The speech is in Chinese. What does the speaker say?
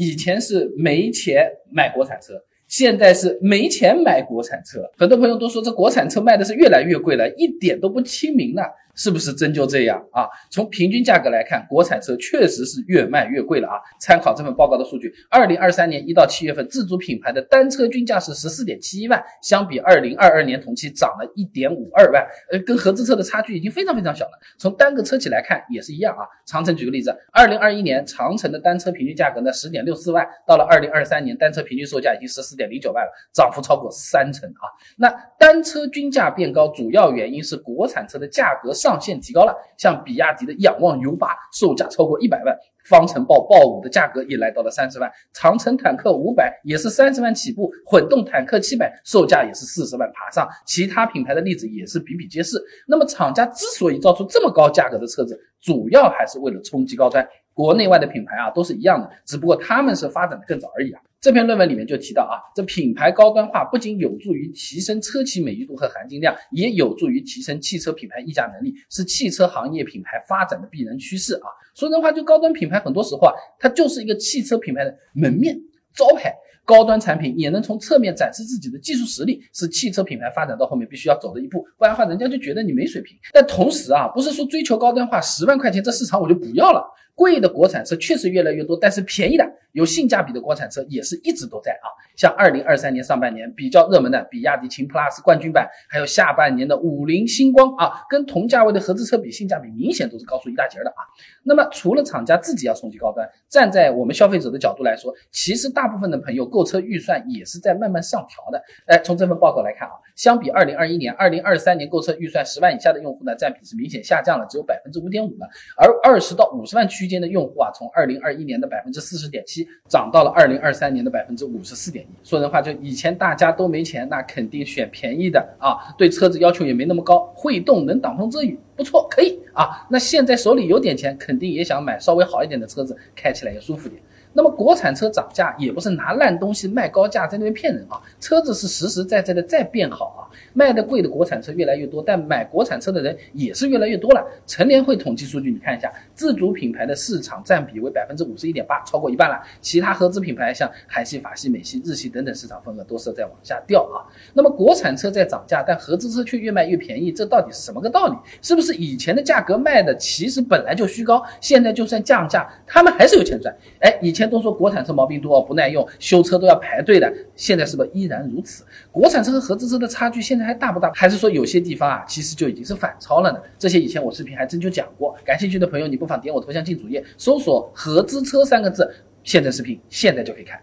以前是没钱买国产车。现在是没钱买国产车，很多朋友都说这国产车卖的是越来越贵了，一点都不亲民了。是不是真就这样啊？从平均价格来看，国产车确实是越卖越贵了啊！参考这份报告的数据，二零二三年一到七月份，自主品牌的单车均价是十四点七一万，相比二零二二年同期涨了一点五二万，呃，跟合资车的差距已经非常非常小了。从单个车企来看也是一样啊。长城举个例子，二零二一年长城的单车平均价格呢十点六四万，到了二零二三年单车平均售价已经十四点零九万了，涨幅超过三成啊！那单车均价变高，主要原因是国产车的价格上。上限提高了，像比亚迪的仰望 U8 售价超过一百万，方程豹豹五的价格也来到了三十万，长城坦克五百也是三十万起步，混动坦克七百售价也是四十万爬上，其他品牌的例子也是比比皆是。那么厂家之所以造出这么高价格的车子，主要还是为了冲击高端。国内外的品牌啊都是一样的，只不过他们是发展的更早而已啊。这篇论文里面就提到啊，这品牌高端化不仅有助于提升车企美誉度和含金量，也有助于提升汽车品牌溢价能力，是汽车行业品牌发展的必然趋势啊。说真话，就高端品牌，很多时候啊，它就是一个汽车品牌的门面招牌。高端产品也能从侧面展示自己的技术实力，是汽车品牌发展到后面必须要走的一步，不然的话，人家就觉得你没水平。但同时啊，不是说追求高端化，十万块钱这市场我就不要了。贵的国产车确实越来越多，但是便宜的、有性价比的国产车也是一直都在啊。像二零二三年上半年比较热门的比亚迪秦 PLUS 冠军版，还有下半年的五菱星光啊，跟同价位的合资车比，性价比明显都是高出一大截的啊。那么除了厂家自己要冲击高端，站在我们消费者的角度来说，其实大部分的朋友购车预算也是在慢慢上调的。哎，从这份报告来看啊，相比二零二一年、二零二三年购车预算十万以下的用户呢，占比是明显下降了，只有百分之五点五了，而二十到五十万区。间的用户啊，从二零二一年的百分之四十点七涨到了二零二三年的百分之五十四点一。说人话，就以前大家都没钱，那肯定选便宜的啊，对车子要求也没那么高，会动能挡风遮雨，不错，可以啊。那现在手里有点钱，肯定也想买稍微好一点的车子，开起来也舒服点。那么国产车涨价也不是拿烂东西卖高价在那边骗人啊，车子是实实在在的在变好啊。卖的贵的国产车越来越多，但买国产车的人也是越来越多了。陈联会统计数据，你看一下，自主品牌的市场占比为百分之五十一点八，超过一半了。其他合资品牌像韩系、法系、美系、日系等等市场份额都是在往下掉啊。那么国产车在涨价，但合资车却越卖越便宜，这到底是什么个道理？是不是以前的价格卖的其实本来就虚高，现在就算降价，他们还是有钱赚？哎，以前都说国产车毛病多不耐用，修车都要排队的，现在是不是依然如此？国产车和合资车的差距现在还大不大？还是说有些地方啊，其实就已经是反超了呢？这些以前我视频还真就讲过，感兴趣的朋友你不妨点我头像进主页，搜索“合资车”三个字，现在视频现在就可以看。